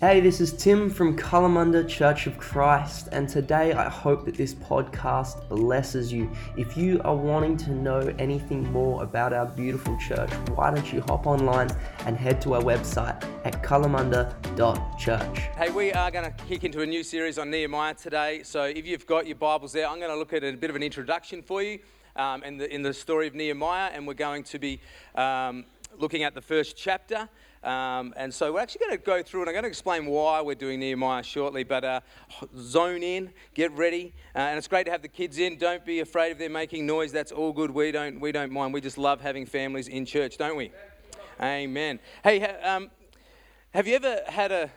Hey, this is Tim from Kalamunda Church of Christ, and today I hope that this podcast blesses you. If you are wanting to know anything more about our beautiful church, why don't you hop online and head to our website at kalamunda.church. Hey, we are going to kick into a new series on Nehemiah today. So if you've got your Bibles there, I'm going to look at a bit of an introduction for you um, in, the, in the story of Nehemiah, and we're going to be um, looking at the first chapter. Um, and so we're actually going to go through, and I'm going to explain why we're doing Nehemiah shortly. But uh, zone in, get ready, uh, and it's great to have the kids in. Don't be afraid of them making noise. That's all good. We don't, we don't mind. We just love having families in church, don't we? Amen. Hey, um, have you ever had a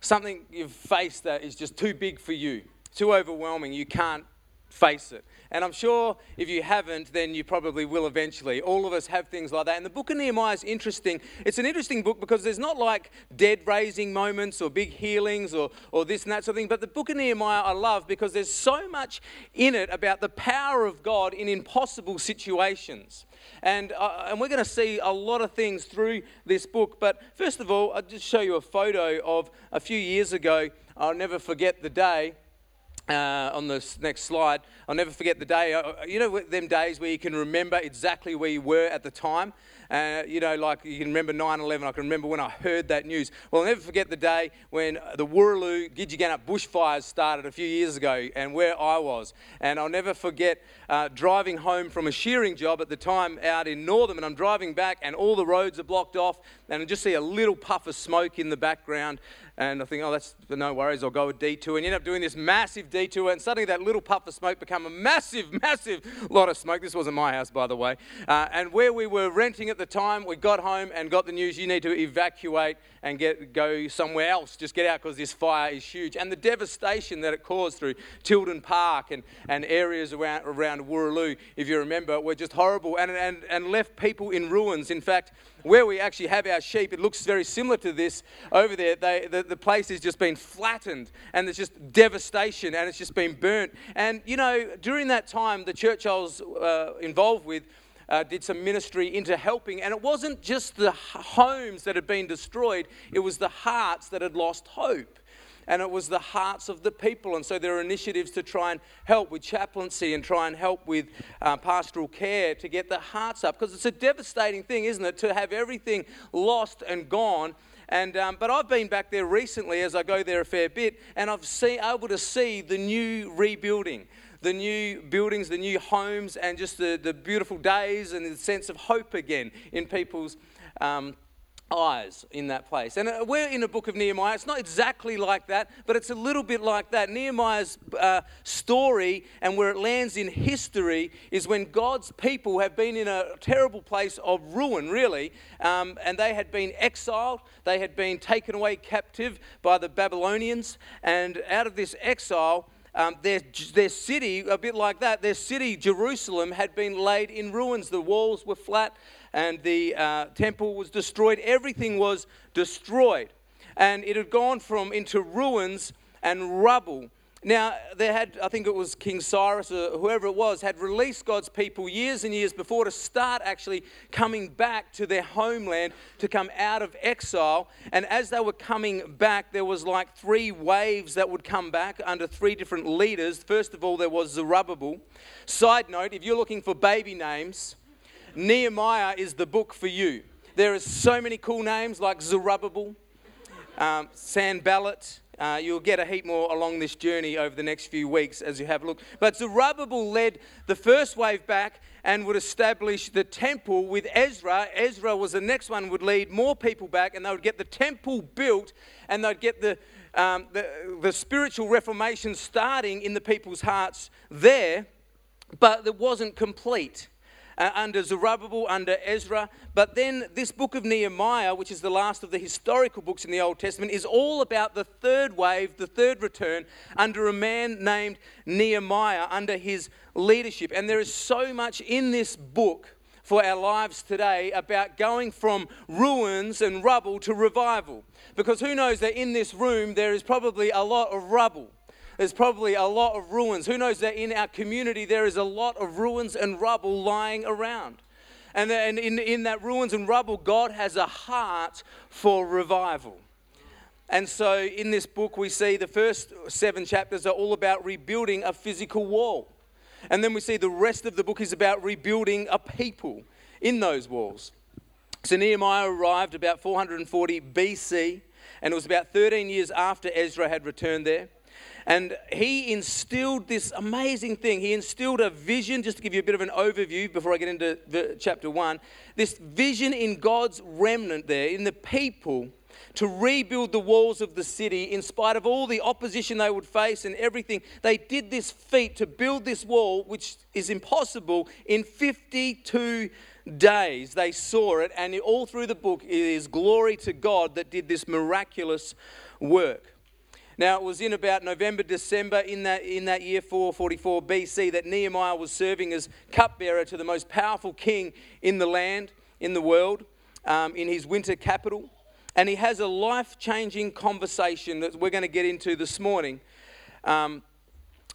something you've faced that is just too big for you, too overwhelming? You can't face it. And I'm sure if you haven't, then you probably will eventually. All of us have things like that. And the book of Nehemiah is interesting. It's an interesting book because there's not like dead raising moments or big healings or, or this and that sort of thing. But the book of Nehemiah I love because there's so much in it about the power of God in impossible situations. And, uh, and we're going to see a lot of things through this book. But first of all, I'll just show you a photo of a few years ago. I'll never forget the day uh, on this next slide, I'll never forget the day. Uh, you know, them days where you can remember exactly where you were at the time. Uh, you know, like you can remember 9 11. I can remember when I heard that news. Well, I'll never forget the day when the Wooroloo Gidgegannup bushfires started a few years ago and where I was. And I'll never forget uh, driving home from a shearing job at the time out in Northam. And I'm driving back and all the roads are blocked off. And I just see a little puff of smoke in the background. And I think, oh, that's no worries, I'll go a detour. And you end up doing this massive detour, and suddenly that little puff of smoke become a massive, massive lot of smoke. This wasn't my house, by the way. Uh, and where we were renting at the time, we got home and got the news you need to evacuate and get, go somewhere else. Just get out because this fire is huge. And the devastation that it caused through Tilden Park and, and areas around, around Wooroloo, if you remember, were just horrible and, and, and left people in ruins. In fact, where we actually have our sheep, it looks very similar to this over there. They, the, the place has just been flattened and there's just devastation and it's just been burnt. And, you know, during that time, the church I was uh, involved with uh, did some ministry into helping. And it wasn't just the homes that had been destroyed, it was the hearts that had lost hope and it was the hearts of the people. And so there are initiatives to try and help with chaplaincy and try and help with uh, pastoral care to get the hearts up because it's a devastating thing, isn't it, to have everything lost and gone. And, um, but I've been back there recently as I go there a fair bit, and I've seen able to see the new rebuilding the new buildings, the new homes, and just the, the beautiful days and the sense of hope again in people's um, eyes in that place. And uh, we're in a book of Nehemiah. It's not exactly like that, but it's a little bit like that. Nehemiah's uh, story and where it lands in history is when God's people have been in a terrible place of ruin, really, um, and they had been exiled, they had been taken away captive by the Babylonians, and out of this exile, um, their, their city, a bit like that, their city, Jerusalem, had been laid in ruins. The walls were flat and the uh, temple was destroyed. Everything was destroyed. And it had gone from into ruins and rubble. Now, they had, I think it was King Cyrus or whoever it was, had released God's people years and years before to start actually coming back to their homeland to come out of exile. And as they were coming back, there was like three waves that would come back under three different leaders. First of all, there was Zerubbabel. Side note, if you're looking for baby names, Nehemiah is the book for you. There are so many cool names like Zerubbabel, um, Sanballat. Uh, you'll get a heap more along this journey over the next few weeks as you have a look. But Zerubbabel led the first wave back and would establish the temple with Ezra. Ezra was the next one, would lead more people back, and they would get the temple built, and they'd get the, um, the, the spiritual reformation starting in the people's hearts there, but it wasn't complete uh, under Zerubbabel, under Ezra. But then this book of Nehemiah, which is the last of the historical books in the Old Testament, is all about the third wave, the third return, under a man named Nehemiah, under his leadership. And there is so much in this book for our lives today about going from ruins and rubble to revival. Because who knows that in this room there is probably a lot of rubble there's probably a lot of ruins. Who knows that in our community there is a lot of ruins and rubble lying around? And in, in that ruins and rubble, God has a heart for revival. And so in this book, we see the first seven chapters are all about rebuilding a physical wall. And then we see the rest of the book is about rebuilding a people in those walls. So Nehemiah arrived about 440 BC, and it was about 13 years after Ezra had returned there. And he instilled this amazing thing. He instilled a vision, just to give you a bit of an overview before I get into the, chapter one. This vision in God's remnant there, in the people, to rebuild the walls of the city in spite of all the opposition they would face and everything. They did this feat to build this wall, which is impossible, in 52 days. They saw it, and all through the book, it is glory to God that did this miraculous work. Now, it was in about November, December in that, in that year 444 BC that Nehemiah was serving as cupbearer to the most powerful king in the land, in the world, um, in his winter capital. And he has a life changing conversation that we're going to get into this morning um,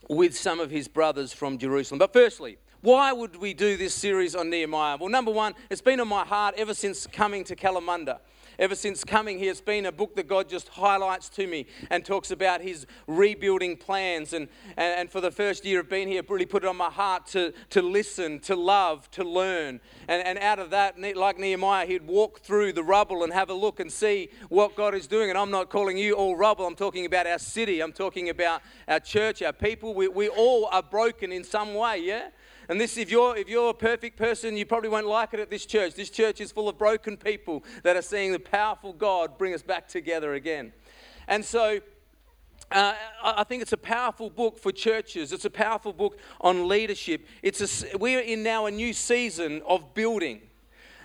with some of his brothers from Jerusalem. But firstly, why would we do this series on Nehemiah? Well, number one, it's been on my heart ever since coming to Kalamunda ever since coming here, it's been a book that God just highlights to me and talks about his rebuilding plans. And, and, and for the first year of being here, really put it on my heart to, to listen, to love, to learn. And, and out of that, like Nehemiah, he'd walk through the rubble and have a look and see what God is doing. And I'm not calling you all rubble, I'm talking about our city, I'm talking about our church, our people. We, we all are broken in some way, yeah? And this, if you're, if you're a perfect person, you probably won't like it at this church. This church is full of broken people that are seeing the powerful God bring us back together again. And so, uh, I think it's a powerful book for churches. It's a powerful book on leadership. It's a, we're in now a new season of building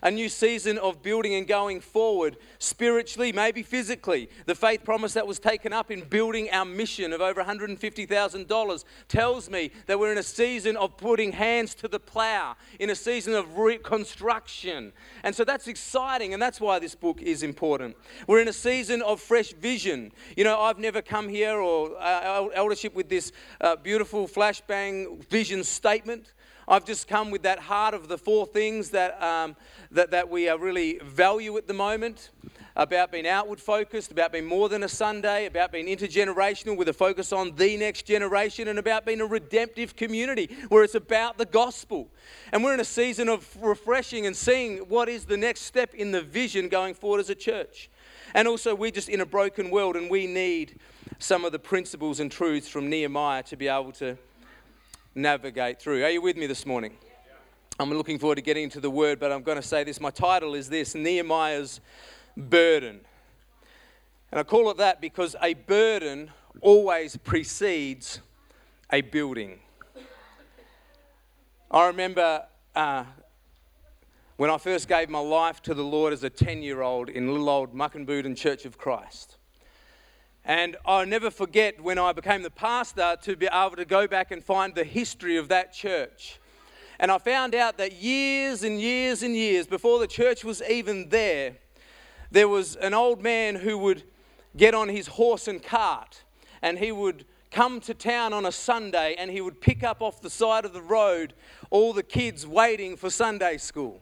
a new season of building and going forward spiritually, maybe physically. The faith promise that was taken up in building our mission of over $150,000 tells me that we're in a season of putting hands to the plow, in a season of reconstruction. And so that's exciting, and that's why this book is important. We're in a season of fresh vision. You know, I've never come here or uh, eldership with this uh, beautiful flashbang vision statement. I've just come with that heart of the four things that, um, that, that we are really value at the moment about being outward focused, about being more than a Sunday, about being intergenerational with a focus on the next generation, and about being a redemptive community where it's about the gospel. And we're in a season of refreshing and seeing what is the next step in the vision going forward as a church. And also, we're just in a broken world and we need some of the principles and truths from Nehemiah to be able to navigate through. Are you with me this morning? I'm looking forward to getting into the word, but I'm going to say this. My title is this Nehemiah's Burden. And I call it that because a burden always precedes a building. I remember uh, when I first gave my life to the Lord as a 10 year old in little old Mukinbudin Church of Christ. And I'll never forget when I became the pastor to be able to go back and find the history of that church. And I found out that years and years and years before the church was even there, there was an old man who would get on his horse and cart and he would come to town on a Sunday and he would pick up off the side of the road all the kids waiting for Sunday school.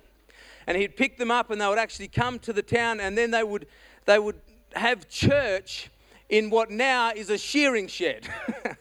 And he'd pick them up and they would actually come to the town and then they would, they would have church in what now is a shearing shed.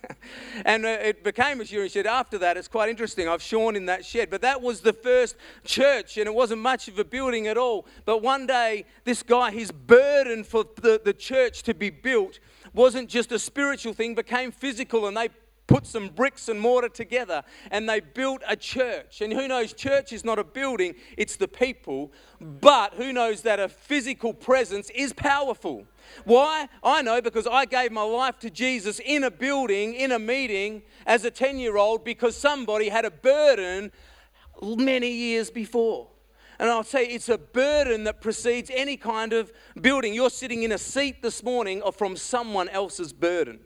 and uh, it became a shearing shed after that. It's quite interesting. I've shorn in that shed. But that was the first church, and it wasn't much of a building at all. But one day, this guy, his burden for the, the church to be built wasn't just a spiritual thing, became physical, and they put some bricks and mortar together and they built a church. And who knows, church is not a building, it's the people. But who knows that a physical presence is powerful? Why? I know because I gave my life to Jesus in a building, in a meeting as a 10 year old because somebody had a burden many years before. And I'll say it's a burden that precedes any kind of building. You're sitting in a seat this morning from someone else's burden.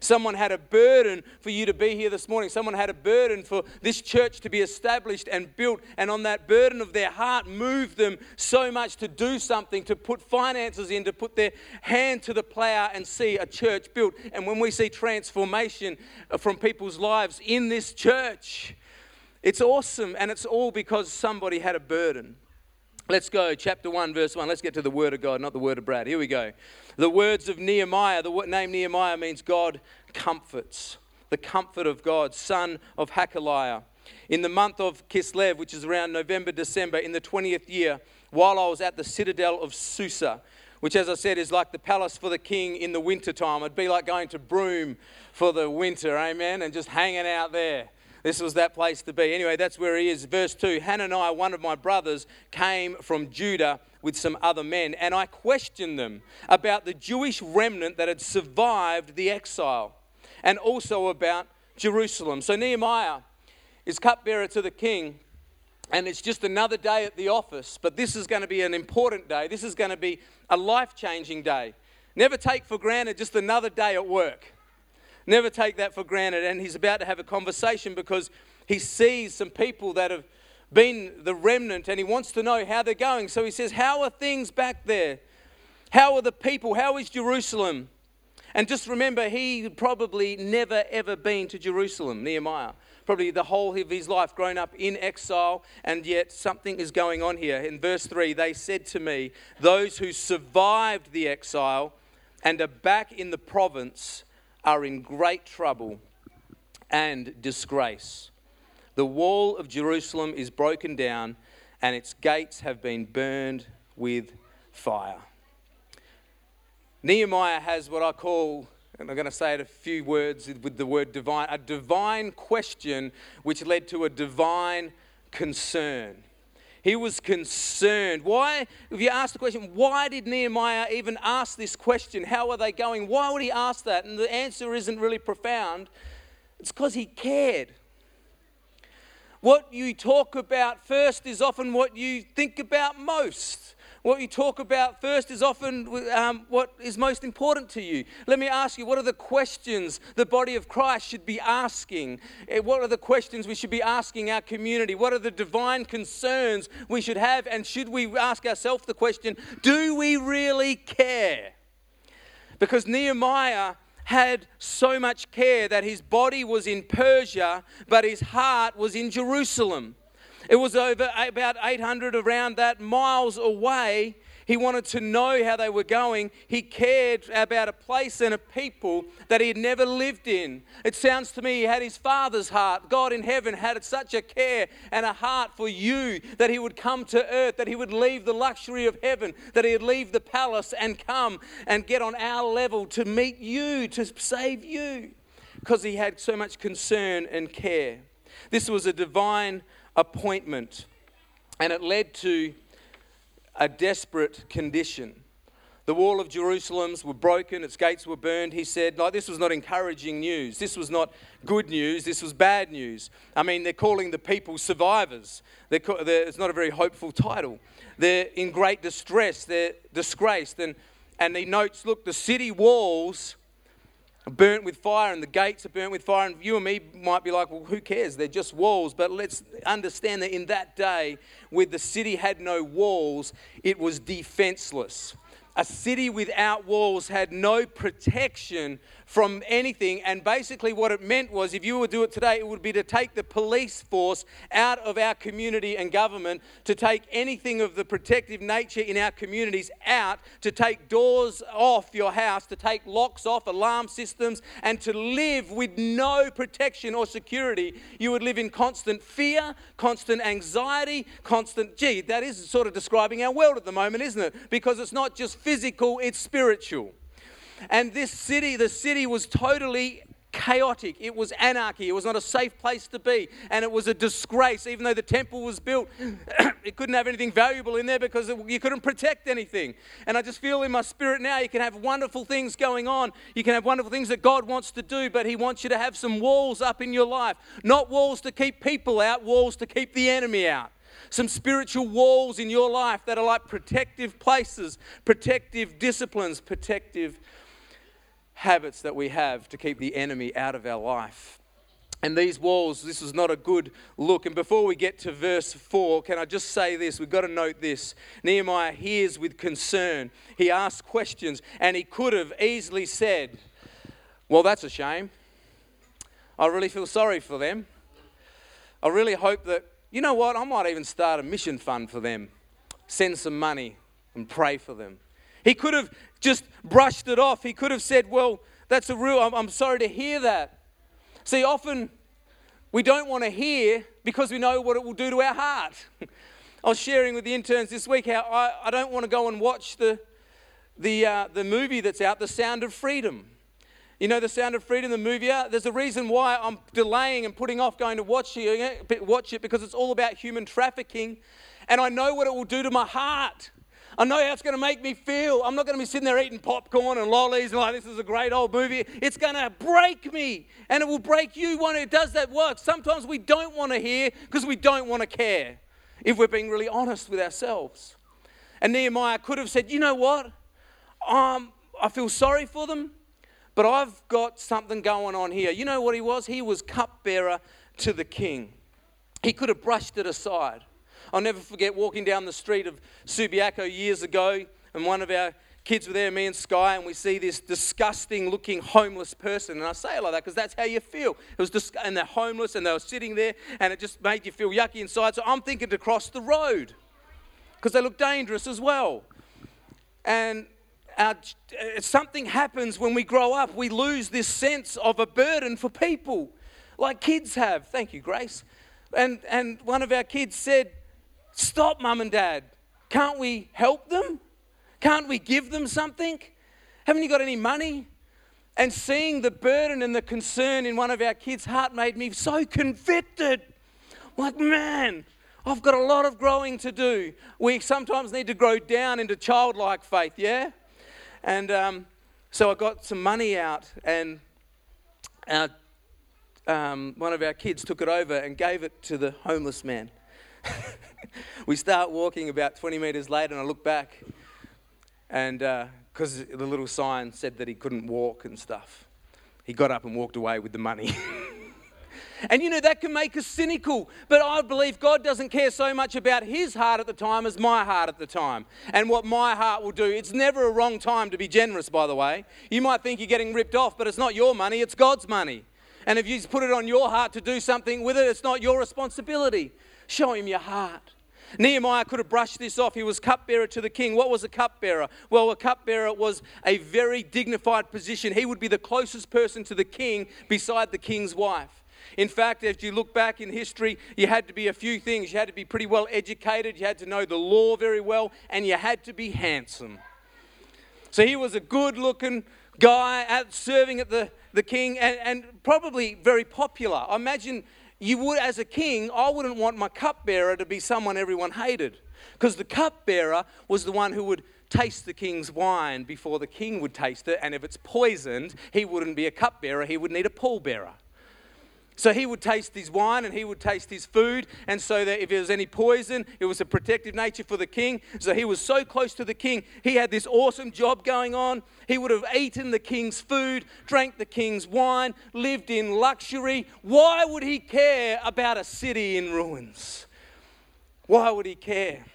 Someone had a burden for you to be here this morning. Someone had a burden for this church to be established and built. And on that burden of their heart, moved them so much to do something, to put finances in, to put their hand to the plow and see a church built. And when we see transformation uh, from people's lives in this church, it's awesome. And it's all because somebody had a burden. Let's go, chapter 1, verse 1. Let's get to the word of God, not the word of Brad. Here we go. The words of Nehemiah, the name Nehemiah means God comforts, the comfort of God, son of Hakaliah. In the month of Kislev, which is around November, December, in the 20th year, while I was at the citadel of Susa, which, as I said, is like the palace for the king in the winter time. It'd be like going to Broome for the winter, amen, and just hanging out there. This was that place to be. Anyway, that's where he is. Verse 2 Hananiah, one of my brothers, came from Judah with some other men, and I questioned them about the Jewish remnant that had survived the exile and also about Jerusalem. So Nehemiah is cupbearer to the king, and it's just another day at the office, but this is going to be an important day. This is going to be a life changing day. Never take for granted just another day at work. Never take that for granted. And he's about to have a conversation because he sees some people that have been the remnant and he wants to know how they're going. So he says, How are things back there? How are the people? How is Jerusalem? And just remember, he probably never ever been to Jerusalem, Nehemiah. Probably the whole of his life grown up in exile, and yet something is going on here. In verse 3, they said to me, Those who survived the exile and are back in the province are in great trouble and disgrace. The wall of Jerusalem is broken down, and its gates have been burned with fire. Nehemiah has what I call, and I'm going to say it a few words with the word divine, a divine question which led to a divine concern. He was concerned. Why, if you ask the question, why did Nehemiah even ask this question? How are they going? Why would he ask that? And the answer isn't really profound. It's because he cared. What you talk about first is often what you think about most. What you talk about first is often um, what is most important to you. Let me ask you what are the questions the body of Christ should be asking? Eh, what are the questions we should be asking our community? What are the divine concerns we should have? And should we ask ourselves the question do we really care? Because Nehemiah had so much care that his body was in Persia, but his heart was in Jerusalem. It was over about 800 around that miles away. He wanted to know how they were going. He cared about a place and a people that he had never lived in. It sounds to me he had his father's heart. God in heaven had such a care and a heart for you that he would come to earth, that he would leave the luxury of heaven, that he would leave the palace and come and get on our level to meet you, to save you, because he had so much concern and care. This was a divine appointment. And it led to a desperate condition. The wall of Jerusalem's were broken, its gates were burned. He said, like, this was not encouraging news. This was not good news. This was bad news. I mean, they're calling the people survivors. They're, they're, it's not a very hopeful title. They're in great distress. They're disgraced. And, and he notes, look, the city walls burnt with fire and the gates are burnt with fire. And you and me might be like, well, who cares? They're just walls. But let's understand that in that day, where the city had no walls, it was defenseless. A city without walls had no protection from anything. And basically, what it meant was if you would do it today, it would be to take the police force out of our community and government, to take anything of the protective nature in our communities out, to take doors off your house, to take locks off, alarm systems, and to live with no protection or security. You would live in constant fear, constant anxiety, constant, gee, that is sort of describing our world at the moment, isn't it? Because it's not just physical, it's spiritual. And this city, the city was totally chaotic. It was anarchy. It was not a safe place to be. And it was a disgrace. Even though the temple was built, it couldn't have anything valuable in there because it, you couldn't protect anything. And I just feel in my spirit now you can have wonderful things going on. You can have wonderful things that God wants to do, but He wants you to have some walls up in your life. Not walls to keep people out, walls to keep the enemy out some spiritual walls in your life that are like protective places, protective disciplines, protective habits that we have to keep the enemy out of our life. And these walls, this is not a good look. And before we get to verse 4, can I just say this? We've got to note this. Nehemiah hears with concern. He asks questions, and he could have easily said, Well, that's a shame. I really feel sorry for them. I really hope that, you know what, I might even start a mission fund for them send some money and pray for them. He could have just brushed it off. He could have said, Well, that's a real, I'm, I'm sorry to hear that. See, often we don't want to hear because we know what it will do to our heart. I was sharing with the interns this week how I, I don't want to go and watch the, the, uh, the movie that's out, The Sound of Freedom. You know, The Sound of Freedom, the movie out? There's a reason why I'm delaying and putting off going to watch it, watch it because it's all about human trafficking. And I know what it will do to my heart. I know how it's going to make me feel. I'm not going to be sitting there eating popcorn and lollies and like, this is a great old movie. It's going to break me and it will break you when it does that work. Sometimes we don't want to hear because we don't want to care if we're being really honest with ourselves. And Nehemiah could have said, you know what? Um, I feel sorry for them, but I've got something going on here. You know what he was? He was cupbearer to the king. He could have brushed it aside. I'll never forget walking down the street of Subiaco years ago, and one of our kids were there, me and Sky, and we see this disgusting looking homeless person. And I say it like that because that's how you feel. It was dis- and they're homeless and they were sitting there and it just made you feel yucky inside. So I'm thinking to cross the road because they look dangerous as well. And our, uh, something happens when we grow up. We lose this sense of a burden for people, like kids have. Thank you, Grace. And, and one of our kids said, Stop, mum and dad. Can't we help them? Can't we give them something? Haven't you got any money? And seeing the burden and the concern in one of our kids' heart made me so convicted. Like, man, I've got a lot of growing to do. We sometimes need to grow down into childlike faith, yeah? And um, so I got some money out, and our, um, one of our kids took it over and gave it to the homeless man. we start walking about 20 meters later, and I look back, and because uh, the little sign said that he couldn't walk and stuff, he got up and walked away with the money. and you know, that can make us cynical, but I believe God doesn't care so much about his heart at the time as my heart at the time and what my heart will do. It's never a wrong time to be generous, by the way. You might think you're getting ripped off, but it's not your money, it's God's money. And if you put it on your heart to do something with it, it's not your responsibility. Show him your heart. Nehemiah could have brushed this off. He was cupbearer to the king. What was a cupbearer? Well, a cupbearer was a very dignified position. He would be the closest person to the king beside the king's wife. In fact, as you look back in history, you had to be a few things. You had to be pretty well educated, you had to know the law very well, and you had to be handsome. So he was a good looking guy at serving at the, the king and, and probably very popular. I imagine you would, as a king, I wouldn't want my cupbearer to be someone everyone hated. Because the cupbearer was the one who would taste the king's wine before the king would taste it. And if it's poisoned, he wouldn't be a cupbearer, he would need a pallbearer. So he would taste his wine and he would taste his food. And so that if there was any poison, it was a protective nature for the king. So he was so close to the king. He had this awesome job going on. He would have eaten the king's food, drank the king's wine, lived in luxury. Why would he care about a city in ruins? Why would he care?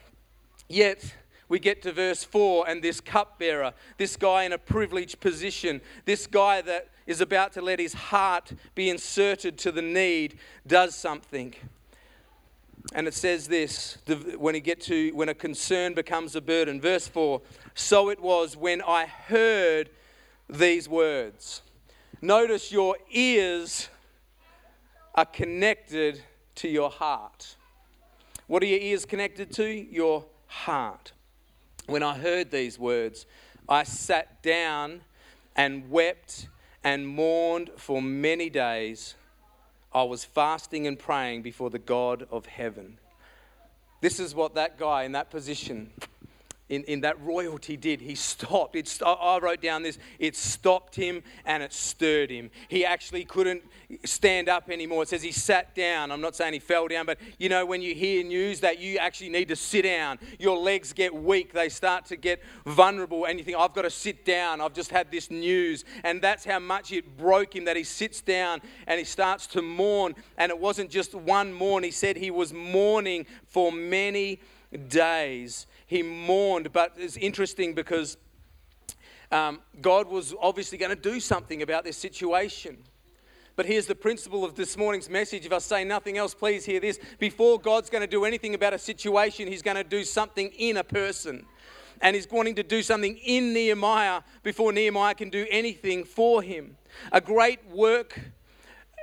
Yet, we get to verse 4 and this cupbearer, this guy in a privileged position, this guy that is about to let his heart be inserted to the need, does something. And it says this when you get to when a concern becomes a burden. Verse 4 So it was when I heard these words. Notice your ears are connected to your heart. What are your ears connected to? Your heart. When I heard these words, I sat down and wept and mourned for many days. I was fasting and praying before the God of heaven. This is what that guy in that position in, in that royalty did. He stopped. It, I wrote down this it stopped him and it stirred him. He actually couldn't stand up anymore. It says he sat down. I'm not saying he fell down, but you know, when you hear news that you actually need to sit down, your legs get weak, they start to get vulnerable, and you think, I've got to sit down. I've just had this news. And that's how much it broke him that he sits down and he starts to mourn. And it wasn't just one mourn, he said he was mourning for many days he mourned. But it's interesting because um, God was obviously going to do something about this situation. But here's the principle of this morning's message. If I say nothing else, please hear this. Before God's going to do anything about a situation, He's going to do something in a person. And He's wanting to do something in Nehemiah before Nehemiah can do anything for him. A great work,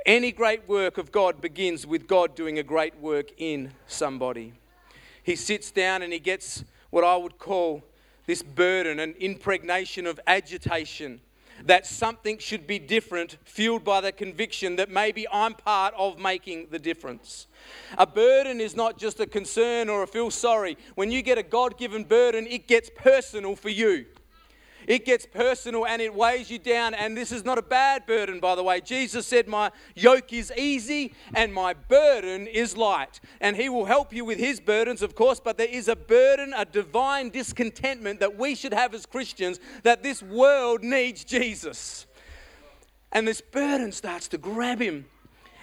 any great work of God begins with God doing a great work in somebody. He sits down and he gets what I would call this burden, an impregnation of agitation that something should be different, fueled by the conviction that maybe I'm part of making the difference. A burden is not just a concern or a feel sorry. When you get a God given burden, it gets personal for you. It gets personal and it weighs you down. And this is not a bad burden, by the way. Jesus said, My yoke is easy and my burden is light. And He will help you with His burdens, of course, but there is a burden, a divine discontentment that we should have as Christians that this world needs Jesus. And this burden starts to grab him.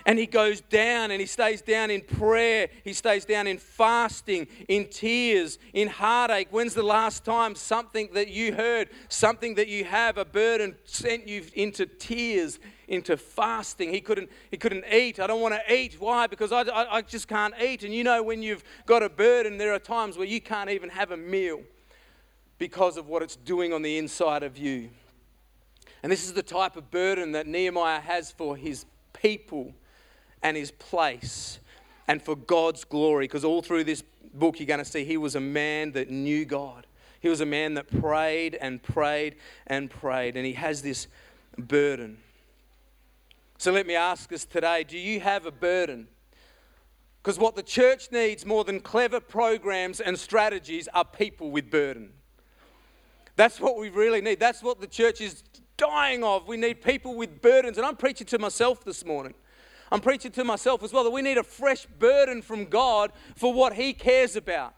And he goes down and he stays down in prayer. He stays down in fasting, in tears, in heartache. When's the last time something that you heard, something that you have, a burden sent you into tears, into fasting? He couldn't, he couldn't eat. I don't want to eat. Why? Because I, I, I just can't eat. And you know, when you've got a burden, there are times where you can't even have a meal because of what it's doing on the inside of you. And this is the type of burden that Nehemiah has for his people and his place and for God's glory. Because all through this book, you're going to see he was a man that knew God. He was a man that prayed and prayed and prayed, and he has this burden. So let me ask us today do you have a burden? Because what the church needs more than clever programs and strategies are people with burden. That's what we really need. That's what the church is dying of. We need people with burdens. And I'm preaching to myself this morning. I'm preaching to myself as well that we need a fresh burden from God for what He cares about.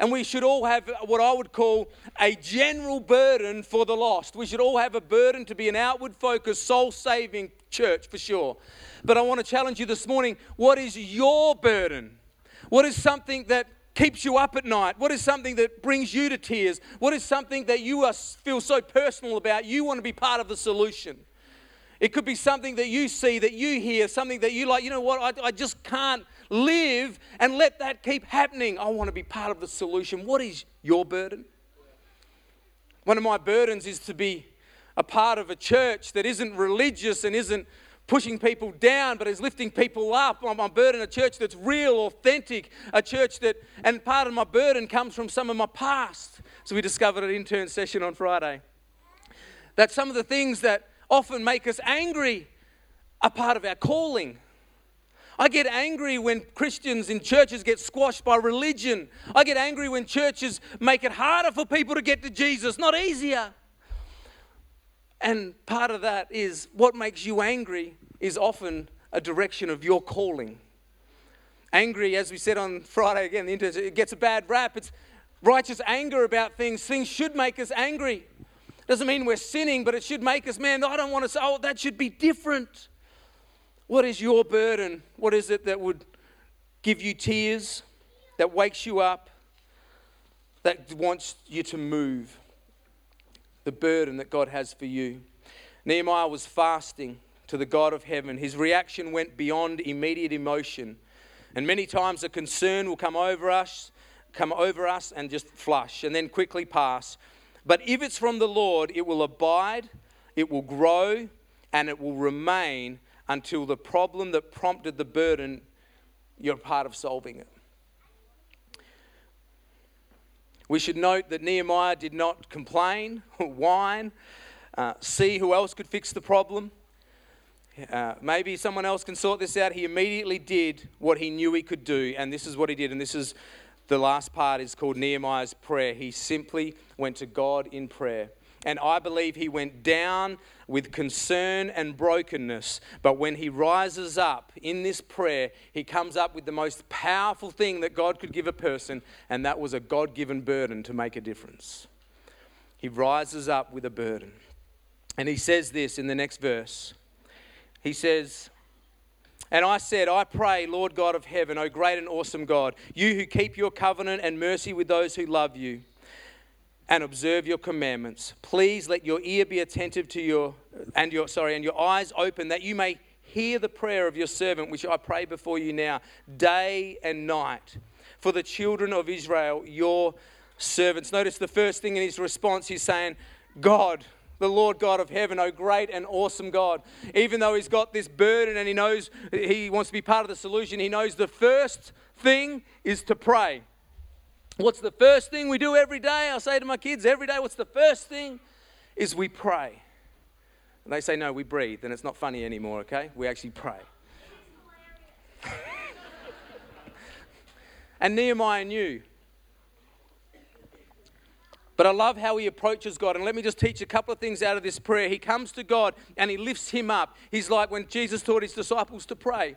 And we should all have what I would call a general burden for the lost. We should all have a burden to be an outward focused, soul saving church for sure. But I want to challenge you this morning what is your burden? What is something that keeps you up at night? What is something that brings you to tears? What is something that you are, feel so personal about? You want to be part of the solution. It could be something that you see, that you hear, something that you like. You know what? I, I just can't live and let that keep happening. I want to be part of the solution. What is your burden? One of my burdens is to be a part of a church that isn't religious and isn't pushing people down, but is lifting people up. A burden, a church that's real, authentic, a church that, and part of my burden comes from some of my past. So we discovered at intern session on Friday that some of the things that often make us angry are part of our calling. I get angry when Christians in churches get squashed by religion. I get angry when churches make it harder for people to get to Jesus, not easier. And part of that is what makes you angry is often a direction of your calling. Angry, as we said on Friday again, the internet, it gets a bad rap. It's righteous anger about things. Things should make us angry. Doesn't mean we're sinning, but it should make us, man, I don't want to say, oh, that should be different. What is your burden? What is it that would give you tears, that wakes you up, that wants you to move? The burden that God has for you. Nehemiah was fasting to the God of heaven. His reaction went beyond immediate emotion. And many times a concern will come over us, come over us and just flush and then quickly pass. But if it's from the Lord, it will abide, it will grow, and it will remain until the problem that prompted the burden, you're part of solving it. We should note that Nehemiah did not complain, whine, uh, see who else could fix the problem. Uh, maybe someone else can sort this out. He immediately did what he knew he could do, and this is what he did. And this is the last part is called Nehemiah's prayer. He simply went to God in prayer. And I believe he went down with concern and brokenness. But when he rises up in this prayer, he comes up with the most powerful thing that God could give a person, and that was a God given burden to make a difference. He rises up with a burden. And he says this in the next verse. He says, and I said, I pray, Lord God of heaven, O great and awesome God, you who keep your covenant and mercy with those who love you and observe your commandments. Please let your ear be attentive to your and your sorry and your eyes open that you may hear the prayer of your servant, which I pray before you now, day and night, for the children of Israel, your servants. Notice the first thing in his response, he's saying, God, the Lord God of heaven, oh great and awesome God. Even though he's got this burden and he knows he wants to be part of the solution, he knows the first thing is to pray. What's the first thing we do every day? I say to my kids every day, what's the first thing? Is we pray. And they say, no, we breathe. And it's not funny anymore, okay? We actually pray. and Nehemiah knew but I love how he approaches God. And let me just teach a couple of things out of this prayer. He comes to God and he lifts him up. He's like when Jesus taught his disciples to pray.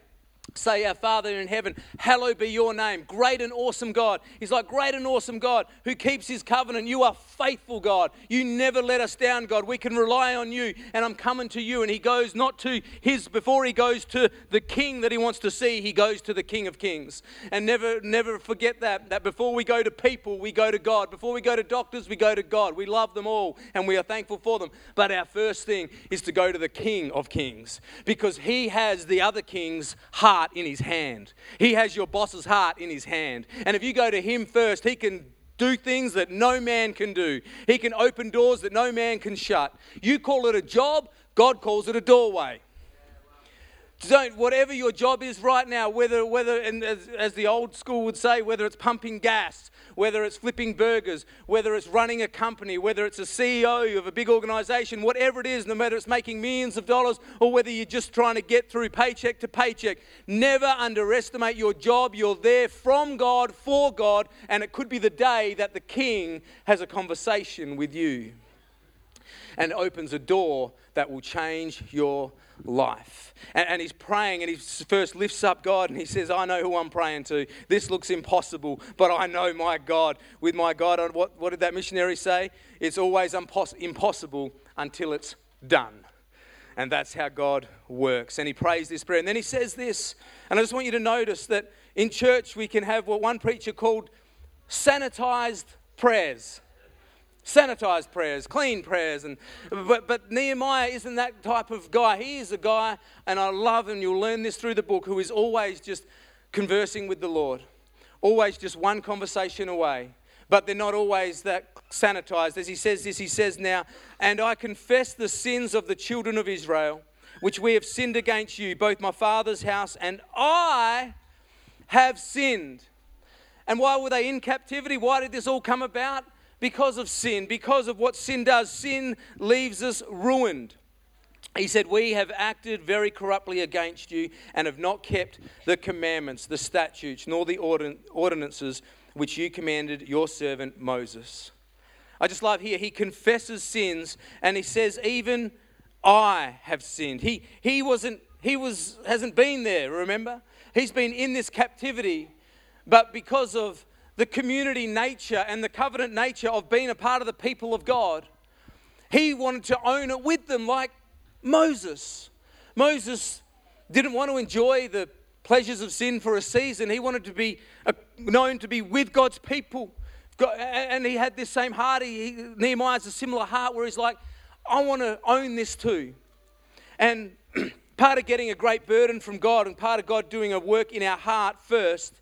Say, Our Father in heaven, hallowed be your name. Great and awesome God. He's like, Great and awesome God who keeps his covenant. You are faithful, God. You never let us down, God. We can rely on you, and I'm coming to you. And he goes not to his, before he goes to the king that he wants to see, he goes to the King of Kings. And never, never forget that, that before we go to people, we go to God. Before we go to doctors, we go to God. We love them all, and we are thankful for them. But our first thing is to go to the King of Kings because he has the other king's heart heart in his hand. He has your boss's heart in his hand. And if you go to him first, he can do things that no man can do. He can open doors that no man can shut. You call it a job, God calls it a doorway. Don't, whatever your job is right now, whether, whether and as, as the old school would say, whether it's pumping gas, whether it's flipping burgers, whether it's running a company, whether it's a CEO of a big organization, whatever it is, no matter it's making millions of dollars or whether you're just trying to get through paycheck to paycheck, never underestimate your job. You're there from God, for God, and it could be the day that the king has a conversation with you and opens a door that will change your life. And, and, he's praying and he first lifts up God and he says, I know who I'm praying to. This looks impossible, but I know my God. With my God, what, what did that missionary say? It's always impos- impossible until it's done. And that's how God works. And he prays this prayer. And then he says this, and I just want you to notice that in church we can have what one preacher called sanitized prayers sanitized prayers, clean prayers. And, but, but Nehemiah isn't that type of guy. He is a guy, and I love, and you'll learn this through the book, who is always just conversing with the Lord, always just one conversation away. But they're not always that sanitized. As he says this, he says now, And I confess the sins of the children of Israel, which we have sinned against you, both my father's house and I have sinned. And why were they in captivity? Why did this all come about? Because of sin, because of what sin does. Sin leaves us ruined. He said, We have acted very corruptly against you and have not kept the commandments, the statutes, nor the ordinances which you commanded your servant Moses. I just love here, he confesses sins and he says, Even I have sinned. He, he, wasn't, he was, hasn't been there, remember? He's been in this captivity, but because of the community nature and the covenant nature of being a part of the people of God, he wanted to own it with them, like Moses. Moses didn't want to enjoy the pleasures of sin for a season, he wanted to be uh, known to be with God's people. and he had this same heart. He, Nehemiah has a similar heart where he's like, I want to own this too. And part of getting a great burden from God and part of God doing a work in our heart first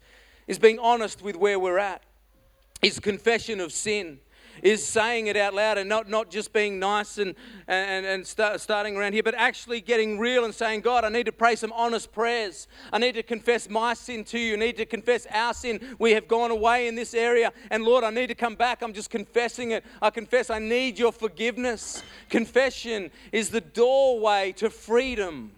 is being honest with where we're at, is confession of sin, is saying it out loud and not, not just being nice and, and, and start, starting around here, but actually getting real and saying, God, I need to pray some honest prayers. I need to confess my sin to you. I need to confess our sin. We have gone away in this area. And Lord, I need to come back. I'm just confessing it. I confess I need your forgiveness. Confession is the doorway to freedom.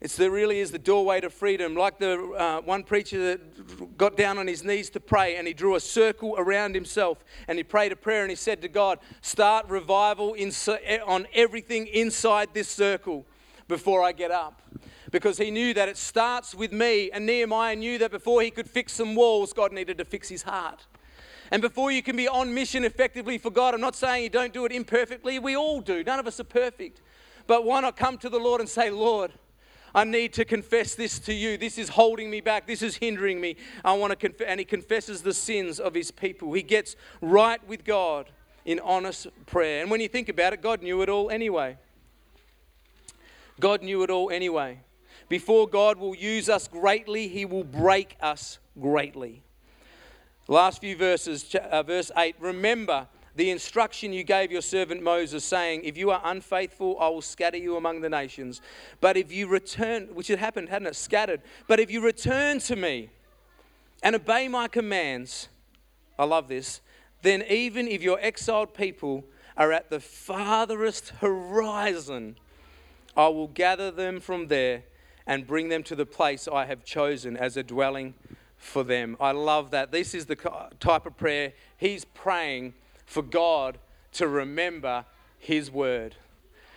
It's there really is the doorway to freedom. Like the uh, one preacher that got down on his knees to pray and he drew a circle around himself and he prayed a prayer and he said to God, Start revival in, on everything inside this circle before I get up. Because he knew that it starts with me. And Nehemiah knew that before he could fix some walls, God needed to fix his heart. And before you can be on mission effectively for God, I'm not saying you don't do it imperfectly. We all do. None of us are perfect. But why not come to the Lord and say, Lord, I need to confess this to you. This is holding me back. This is hindering me. I want to confess. And he confesses the sins of his people. He gets right with God in honest prayer. And when you think about it, God knew it all anyway. God knew it all anyway. Before God will use us greatly, he will break us greatly. Last few verses, uh, verse 8 Remember the instruction you gave your servant Moses, saying, If you are unfaithful, I will scatter you among the nations. But if you return, which had happened, hadn't it? Scattered. But if you return to me and obey my commands, I love this, then even if your exiled people are at the farthest horizon, I will gather them from there and bring them to the place I have chosen as a dwelling for them. I love that. This is the type of prayer he's praying for God to remember his word.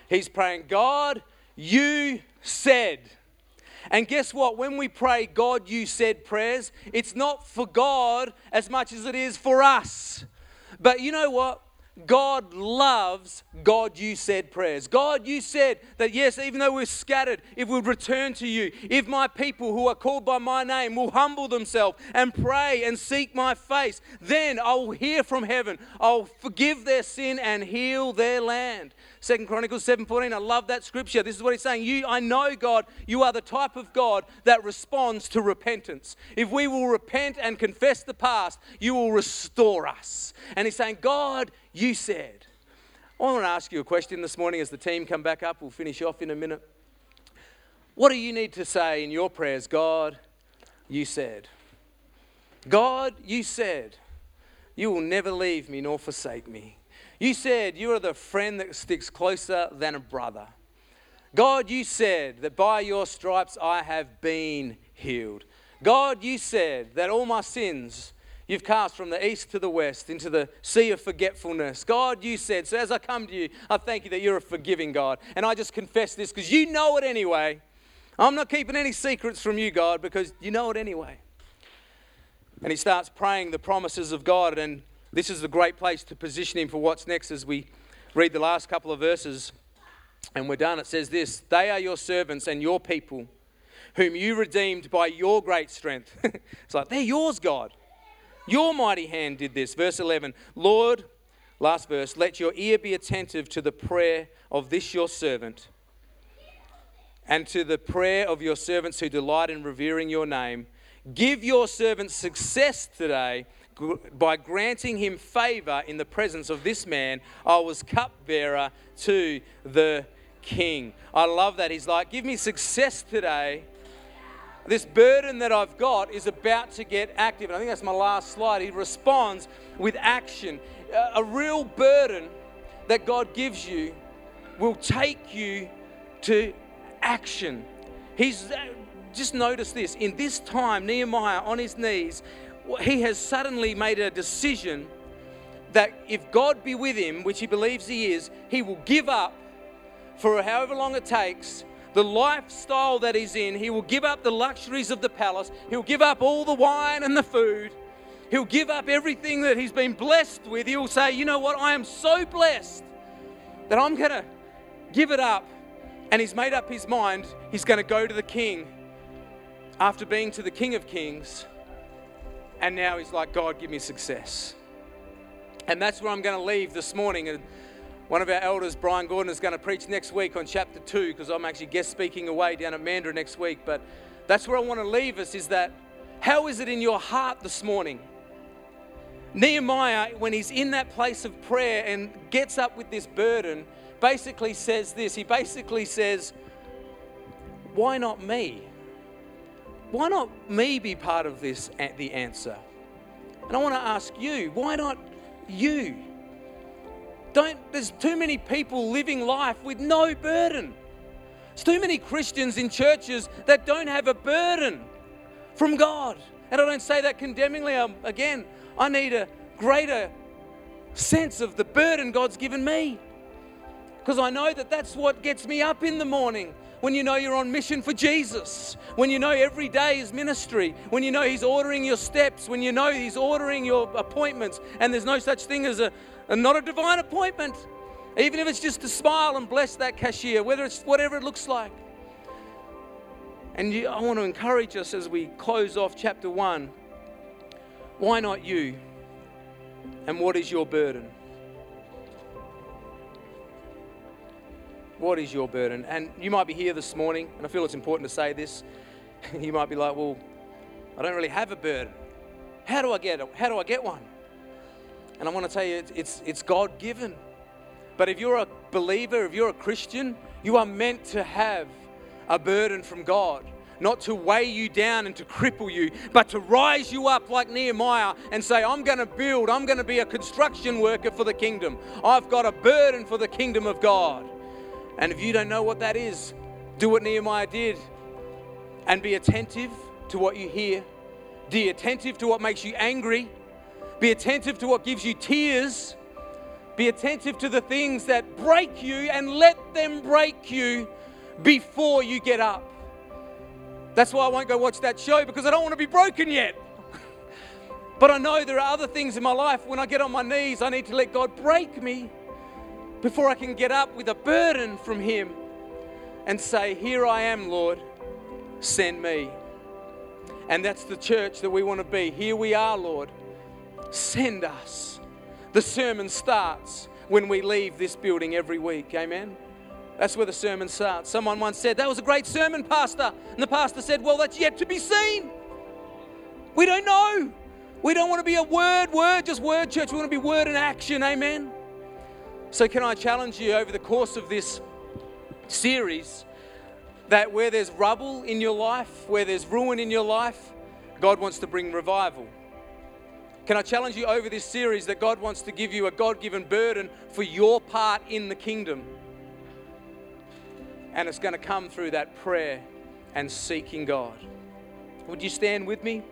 He's praying, God, you said. And guess what? When we pray, God, you said prayers, it's not for God as much as it is for us. But you know what? God loves God, you said prayers. God, you said that yes, even though we're scattered, if we return to you, if my people who are called by my name will humble themselves and pray and seek my face, then I will hear from heaven. I'll forgive their sin and heal their land. Second Chronicles 7:14. I love that scripture. This is what he's saying. You, I know, God, you are the type of God that responds to repentance. If we will repent and confess the past, you will restore us. And he's saying, God, you said. I want to ask you a question this morning as the team come back up. We'll finish off in a minute. What do you need to say in your prayers? God, you said. God, you said, you will never leave me nor forsake me. You said you are the friend that sticks closer than a brother. God, you said that by your stripes I have been healed. God, you said that all my sins you've cast from the east to the west into the sea of forgetfulness. God, you said, so as I come to you, I thank you that you're a forgiving God. And I just confess this because you know it anyway. I'm not keeping any secrets from you, God, because you know it anyway. And he starts praying the promises of God and this is a great place to position him for what's next as we read the last couple of verses and we're done. It says this They are your servants and your people, whom you redeemed by your great strength. it's like, they're yours, God. Your mighty hand did this. Verse 11 Lord, last verse, let your ear be attentive to the prayer of this your servant and to the prayer of your servants who delight in revering your name. Give your servant success today by granting him favor in the presence of this man, I was cupbearer to the king. I love that. He's like, Give me success today. This burden that I've got is about to get active. And I think that's my last slide. He responds with action. A real burden that God gives you will take you to action. He's uh, just notice this in this time, Nehemiah on his knees, he has suddenly made a decision that if God be with him, which he believes he is, he will give up for however long it takes the lifestyle that he's in. He will give up the luxuries of the palace. He'll give up all the wine and the food. He'll give up everything that he's been blessed with. He'll say, You know what? I am so blessed that I'm going to give it up. And he's made up his mind. He's going to go to the king after being to the King of Kings and now he's like, God, give me success. And that's where I'm going to leave this morning. One of our elders, Brian Gordon, is going to preach next week on chapter two because I'm actually guest speaking away down at Mandurah next week. But that's where I want to leave us is that how is it in your heart this morning? Nehemiah, when he's in that place of prayer and gets up with this burden, basically says this. He basically says, Why not me? why not me be part of this the answer? And I want to ask you, why not you? Don't there's too many people living life with no burden. There's too many Christians in churches that don't have a burden from God. And I don't say that condemningly. Um, again, I need a greater sense of the burden God's given me. Because I know that that's what gets me up in the morning when you know you're on mission for Jesus, when you know every day is ministry, when you know He's ordering your steps, when you know He's ordering your appointments, and there's no such thing as a, a not a divine appointment, even if it's just to smile and bless that cashier, whether it's whatever it looks like. And you, I want to encourage us as we close off chapter one. Why not you? And what is your burden? What is your burden? And you might be here this morning, and I feel it's important to say this. you might be like, well, I don't really have a burden. How do I get? How do I get one? And I want to tell you, it's, it's, God given. But if you're a believer, if you're a Christian, you are meant to have a burden from God. Not to weigh you down and to cripple you, but to rise you up like Nehemiah and say, I'm going to build, I'm going to be a construction worker for the kingdom. I've got a burden for the kingdom of God. And if you don't know what that is, do what Nehemiah did and be attentive to what you hear. Be attentive to what makes you angry. Be attentive to what gives you tears. Be attentive to the things that break you and let them break you before you get up. That's why I won't go watch that show because I don't want to be broken yet. but I know there are other things in my life when I get on my knees, I need to let God break me before I can get up with a burden from Him and say, Here I am, Lord, send me. And that's the church that we want to be. Here we are, Lord, send us. The sermon starts when we leave this building every week. Amen. That's where the sermon starts. Someone once said, That was a great sermon, Pastor. And the pastor said, Well, that's yet to be seen. We don't know. We don't want to be a word, word, just word church. We want to be word and action. Amen. So, can I challenge you over the course of this series that where there's rubble in your life, where there's ruin in your life, God wants to bring revival? Can I challenge you over this series that God wants to give you a God given burden for your part in the kingdom? And it's going to come through that prayer and seeking God. Would you stand with me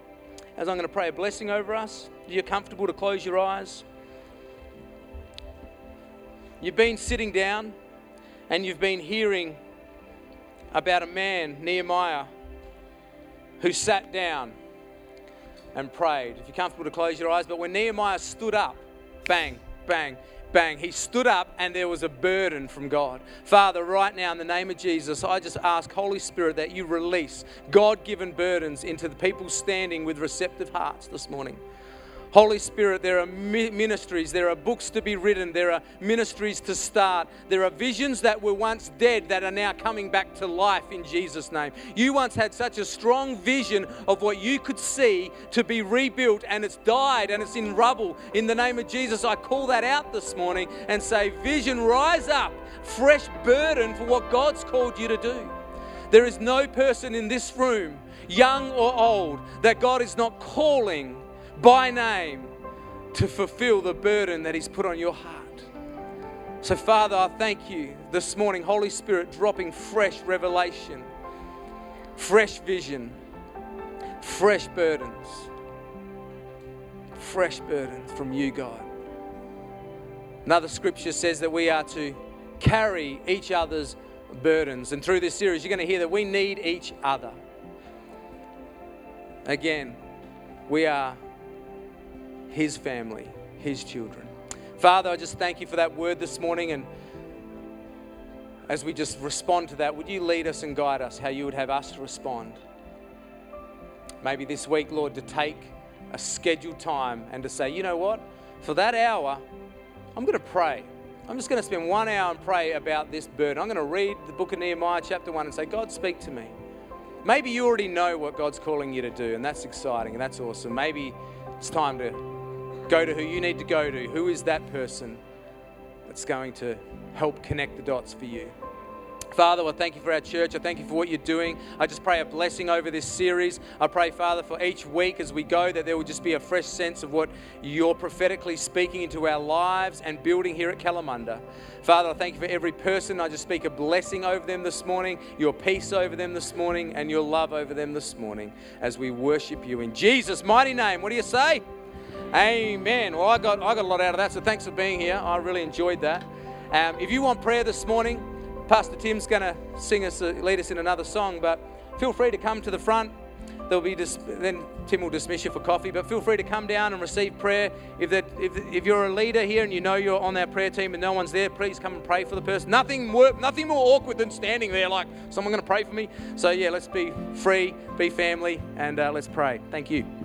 as I'm going to pray a blessing over us? You're you comfortable to close your eyes? You've been sitting down and you've been hearing about a man, Nehemiah, who sat down and prayed. If you're comfortable to close your eyes, but when Nehemiah stood up, bang, bang, bang, he stood up and there was a burden from God. Father, right now in the name of Jesus, I just ask, Holy Spirit, that you release God given burdens into the people standing with receptive hearts this morning. Holy Spirit, there are ministries, there are books to be written, there are ministries to start, there are visions that were once dead that are now coming back to life in Jesus' name. You once had such a strong vision of what you could see to be rebuilt, and it's died and it's in rubble. In the name of Jesus, I call that out this morning and say, Vision, rise up, fresh burden for what God's called you to do. There is no person in this room, young or old, that God is not calling by name to fulfill the burden that He's put on your heart. So, Father, I thank you this morning, Holy Spirit, dropping fresh revelation, fresh vision, fresh burdens, fresh burdens from you, God. Another scripture says that we are to carry each other's burdens. And through this series, you're going to hear that we need each other. Again, we are his family, his children. Father, I just thank you for that word this morning. And as we just respond to that, would you lead us and guide us how you would have us to respond? Maybe this week, Lord, to take a scheduled time and to say, you know what? For that hour, I'm going to pray. I'm just going to spend one hour and pray about this burden. I'm going to read the book of Nehemiah, chapter 1, and say, God, speak to me. Maybe you already know what God's calling you to do, and that's exciting and that's awesome. Maybe it's time to Go to who you need to go to. Who is that person that's going to help connect the dots for you? Father, I thank you for our church. I thank you for what you're doing. I just pray a blessing over this series. I pray, Father, for each week as we go, that there will just be a fresh sense of what you're prophetically speaking into our lives and building here at Kalamunda. Father, I thank you for every person. I just speak a blessing over them this morning, your peace over them this morning, and your love over them this morning as we worship you. In Jesus' mighty name, what do you say? Amen. Well, I got, I got a lot out of that, so thanks for being here. I really enjoyed that. Um, if you want prayer this morning, Pastor Tim's going to sing us, uh, lead us in another song, but feel free to come to the front. There'll be dis- then Tim will dismiss you for coffee, but feel free to come down and receive prayer. If, that, if, if you're a leader here and you know you're on that prayer team and no one's there, please come and pray for the person. Nothing more, nothing more awkward than standing there like someone going to pray for me. So yeah, let's be free, be family, and uh, let's pray. Thank you.